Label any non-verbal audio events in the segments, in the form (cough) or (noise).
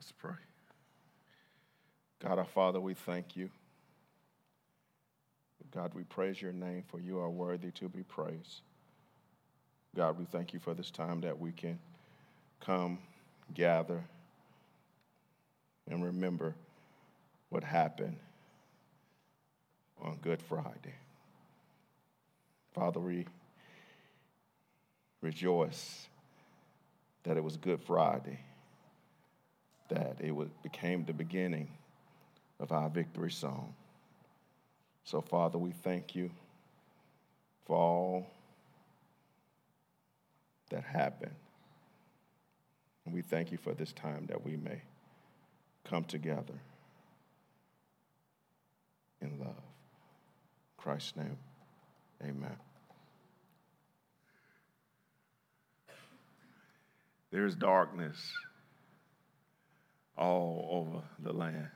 Let's pray. God our Father, we thank you. God, we praise your name, for you are worthy to be praised. God, we thank you for this time that we can come, gather, and remember what happened on Good Friday. Father, we rejoice that it was Good Friday, that it became the beginning of our victory song. So, Father, we thank you for all that happened. And we thank you for this time that we may come together in love. In Christ's name, amen. There's darkness all over the land.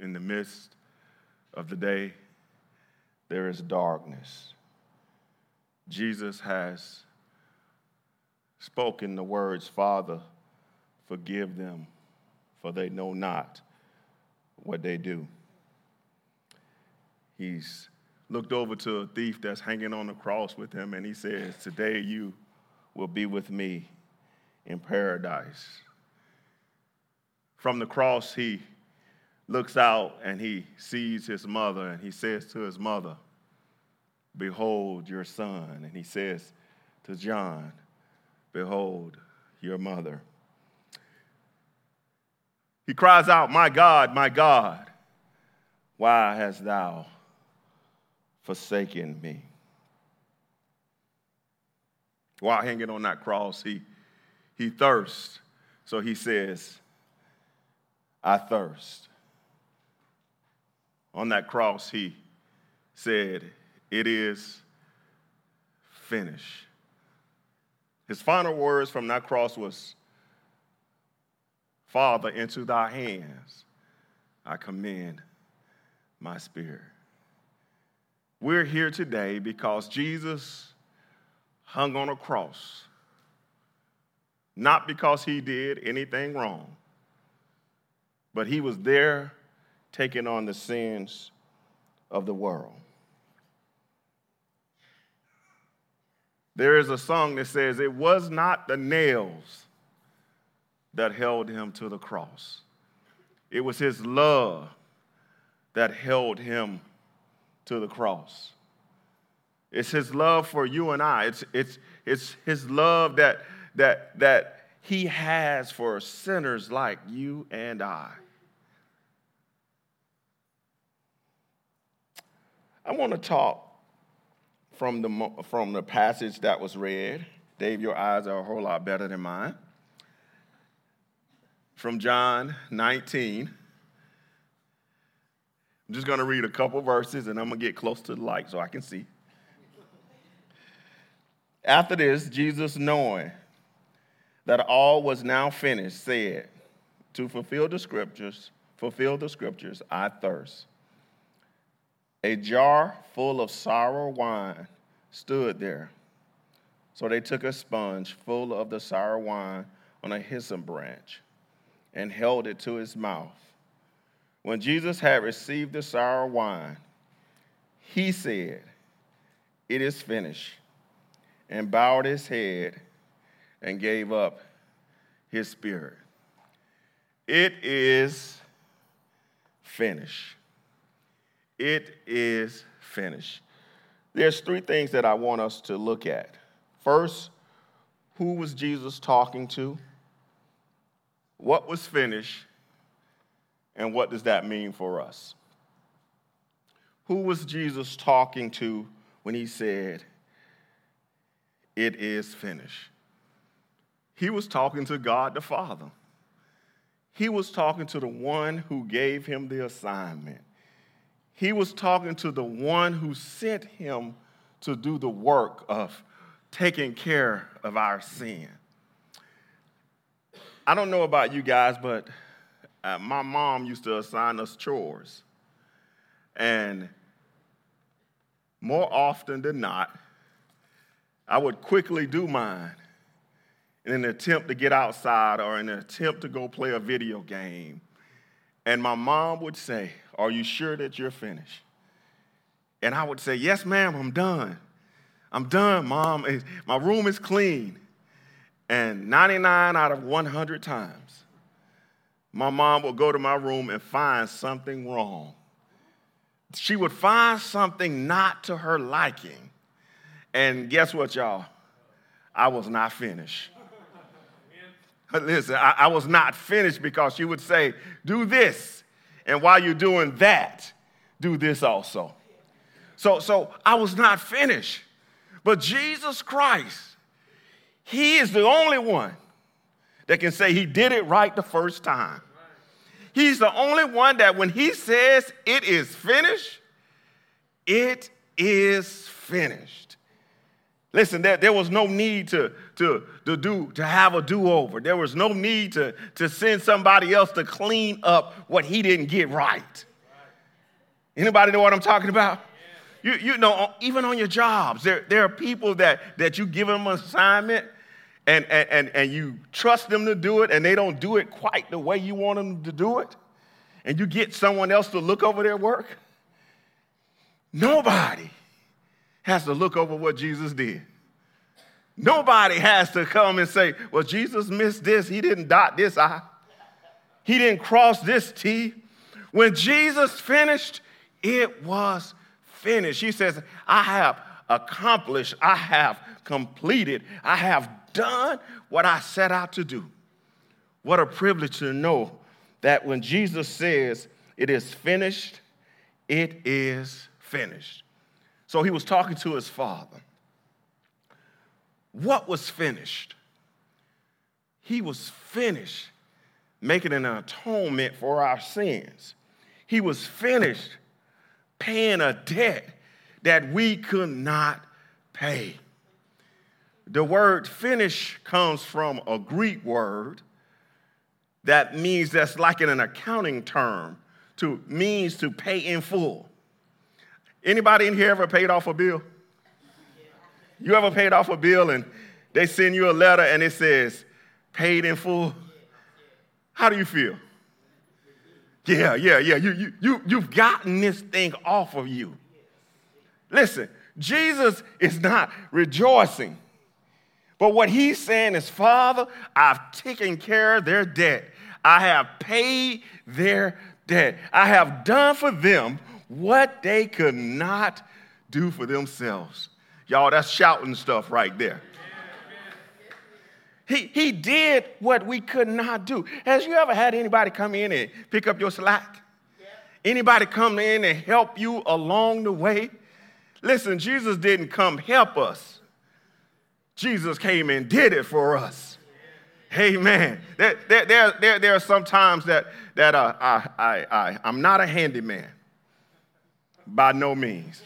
In the midst of the day, there is darkness. Jesus has spoken the words, Father, forgive them, for they know not what they do. He's looked over to a thief that's hanging on the cross with him, and he says, Today you will be with me in paradise. From the cross, he looks out and he sees his mother, and he says to his mother, Behold your son. And he says to John, Behold your mother. He cries out, My God, my God, why hast thou forsaken me? While hanging on that cross, he, he thirsts. So he says, I thirst. On that cross, he said, It is finished. His final words from that cross was, Father, into thy hands I commend my spirit. We're here today because Jesus hung on a cross, not because he did anything wrong, but he was there taking on the sins of the world. There is a song that says, It was not the nails that held him to the cross, it was his love that held him to the cross. It's his love for you and I. It's, it's, it's his love that, that, that he has for sinners like you and I. I want to talk from the, from the passage that was read. Dave, your eyes are a whole lot better than mine. From John 19. I'm just going to read a couple verses and I'm going to get close to the light so I can see. After this, Jesus, knowing that all was now finished, said, To fulfill the scriptures, fulfill the scriptures, I thirst. A jar full of sour wine stood there. So they took a sponge full of the sour wine on a hyssop branch and held it to his mouth. When Jesus had received the sour wine, he said, It is finished, and bowed his head and gave up his spirit. It is finished. It is finished. There's three things that I want us to look at. First, who was Jesus talking to? What was finished? And what does that mean for us? Who was Jesus talking to when he said, It is finished? He was talking to God the Father. He was talking to the one who gave him the assignment. He was talking to the one who sent him to do the work of taking care of our sin. I don't know about you guys, but uh, my mom used to assign us chores. And more often than not, I would quickly do mine. In an attempt to get outside or in an attempt to go play a video game. And my mom would say, Are you sure that you're finished? And I would say, Yes, ma'am, I'm done. I'm done, mom. My room is clean. And 99 out of 100 times, my mom would go to my room and find something wrong. She would find something not to her liking. And guess what, y'all? I was not finished. Listen, I, I, was not finished because she would say, Do this. And while you're doing that, do this also. So, so I was not finished. But Jesus Christ, He is the only one that can say He did it right the first time. He's the only one that when He says it is finished, it is finished. Listen, there, there was no need to, to, to, do, to have a do-over. There was no need to, to send somebody else to clean up what he didn't get right. Anybody know what I'm talking about? You, you know, even on your jobs, there, there are people that, that you give them an assignment and, and, and, and you trust them to do it and they don't do it quite the way you want them to do it. And you get someone else to look over their work. Nobody has to look over what Jesus did. Nobody has to come and say, well, Jesus missed this. He didn't dot this I. He didn't cross this T. When Jesus finished, it was finished. He says, I have accomplished, I have completed, I have done what I set out to do. What a privilege to know that when Jesus says, It is finished, it is finished. So he was talking to his father. What was finished? He was finished making an atonement for our sins. He was finished paying a debt that we could not pay. The word finish comes from a Greek word that means that's like in an accounting term to means to pay in full. Anybody in here ever paid off a bill? You ever paid off a bill and they send you a letter and it says paid in full? How do you feel? Yeah, yeah, yeah. You, you, you, you've gotten this thing off of you. Listen, Jesus is not rejoicing. But what he's saying is, Father, I've taken care of their debt. I have paid their debt. I have done for them what they could not do for themselves. Y'all, that's shouting stuff right there. He, he did what we could not do. Has you ever had anybody come in and pick up your slack? Anybody come in and help you along the way? Listen, Jesus didn't come help us. Jesus came and did it for us. Amen. There, there, there, there, are some times that, that uh, I, I, I, I'm not a handyman. By no means.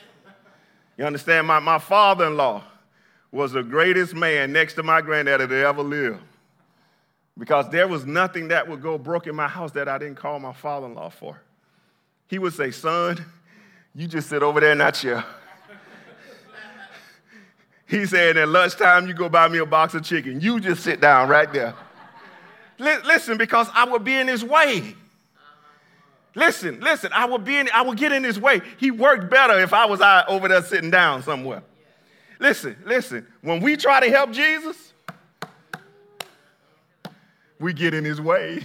You understand? My, my father in law, was the greatest man next to my granddaddy that ever lived. Because there was nothing that would go broke in my house that I didn't call my father in law for. He would say, Son, you just sit over there in that chair. he said, At lunchtime, you go buy me a box of chicken. You just sit down right there. listen, because I would be in his way. Listen, listen, I would be in, I would get in his way. He worked better if I was over there sitting down somewhere. Listen, listen. When we try to help Jesus, we get in his way.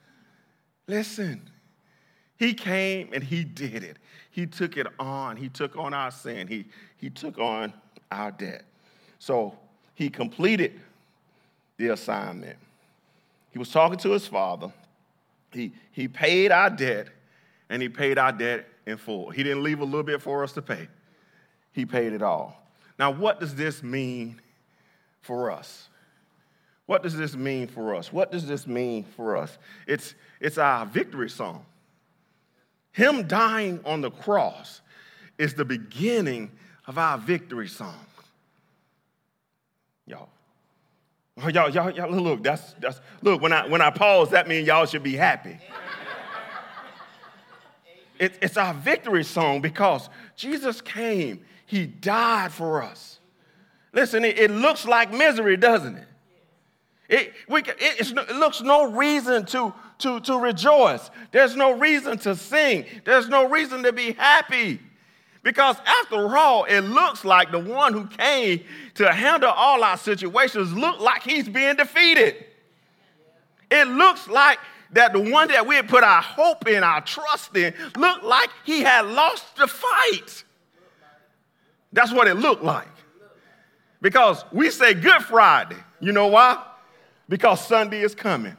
(laughs) listen, he came and he did it. He took it on. He took on our sin. He, he took on our debt. So he completed the assignment. He was talking to his father. He, he paid our debt and he paid our debt in full. He didn't leave a little bit for us to pay, he paid it all. Now, what does this mean for us? What does this mean for us? What does this mean for us? It's, it's our victory song. Him dying on the cross is the beginning of our victory song. Y'all. Oh, y'all, y'all, y'all, look, that's, that's, look, when I, when I pause, that means y'all should be happy. it, it's our victory song because Jesus came he died for us. Listen, it, it looks like misery, doesn't it? It, we, it, it looks no reason to, to, to rejoice. There's no reason to sing. There's no reason to be happy. Because after all, it looks like the one who came to handle all our situations looked like he's being defeated. It looks like that the one that we had put our hope in, our trust in, looked like he had lost the fight. That's what it looked like. Because we say Good Friday. You know why? Because Sunday is coming.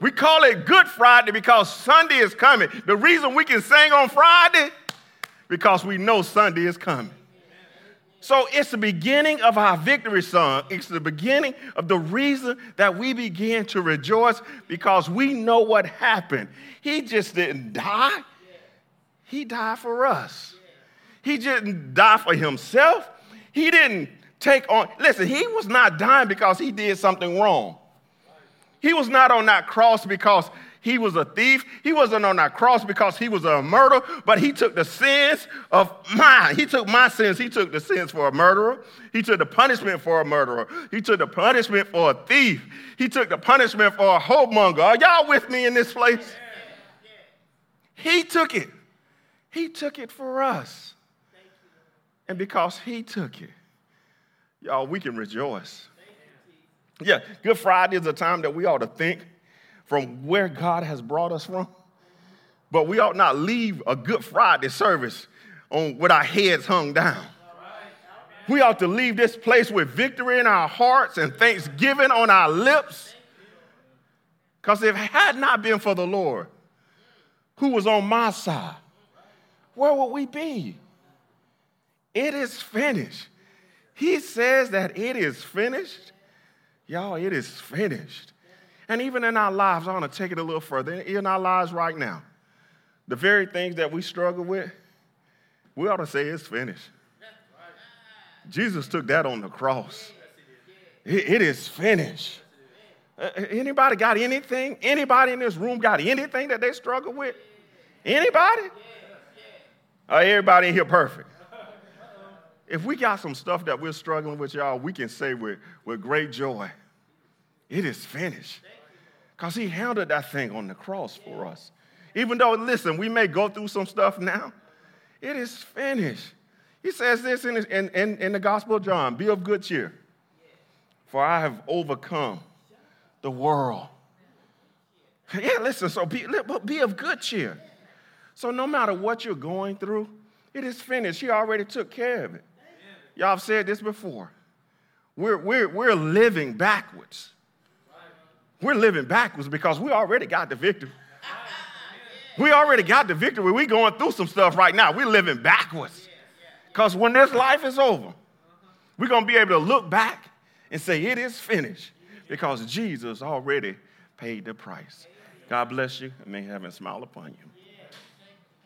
We call it Good Friday because Sunday is coming. The reason we can sing on Friday because we know Sunday is coming. So it's the beginning of our victory song. It's the beginning of the reason that we begin to rejoice because we know what happened. He just didn't die, He died for us. He didn't die for Himself. He didn't take on, listen, He was not dying because He did something wrong. He was not on that cross because he was a thief. He wasn't on that cross because he was a murderer, but he took the sins of mine. He took my sins. He took the sins for a murderer. He took the punishment for a murderer. He took the punishment for a thief. He took the punishment for a homemonger. Are y'all with me in this place? He took it. He took it for us. And because he took it, y'all, we can rejoice. Yeah, Good Friday is a time that we ought to think from where God has brought us from. But we ought not leave a Good Friday service on with our heads hung down. We ought to leave this place with victory in our hearts and thanksgiving on our lips. Because if it had not been for the Lord who was on my side, where would we be? It is finished. He says that it is finished. Y'all, it is finished. And even in our lives, I want to take it a little further. In our lives right now, the very things that we struggle with, we ought to say it's finished. Jesus took that on the cross. it is finished. Uh, anybody got anything? Anybody in this room got anything that they struggle with? Anybody? Uh, everybody in here perfect. If we got some stuff that we're struggling with, y'all, we can say with, with great joy, it is finished. Because he handled that thing on the cross for us. Even though, listen, we may go through some stuff now, it is finished. He says this in, in, in, in the Gospel of John Be of good cheer, for I have overcome the world. Yeah, listen, so be, be of good cheer. So no matter what you're going through, it is finished. He already took care of it. Y'all have said this before. We're, we're, we're living backwards. We're living backwards because we already got the victory. We already got the victory. We're going through some stuff right now. We're living backwards. Because when this life is over, we're going to be able to look back and say, It is finished because Jesus already paid the price. God bless you and may heaven smile upon you.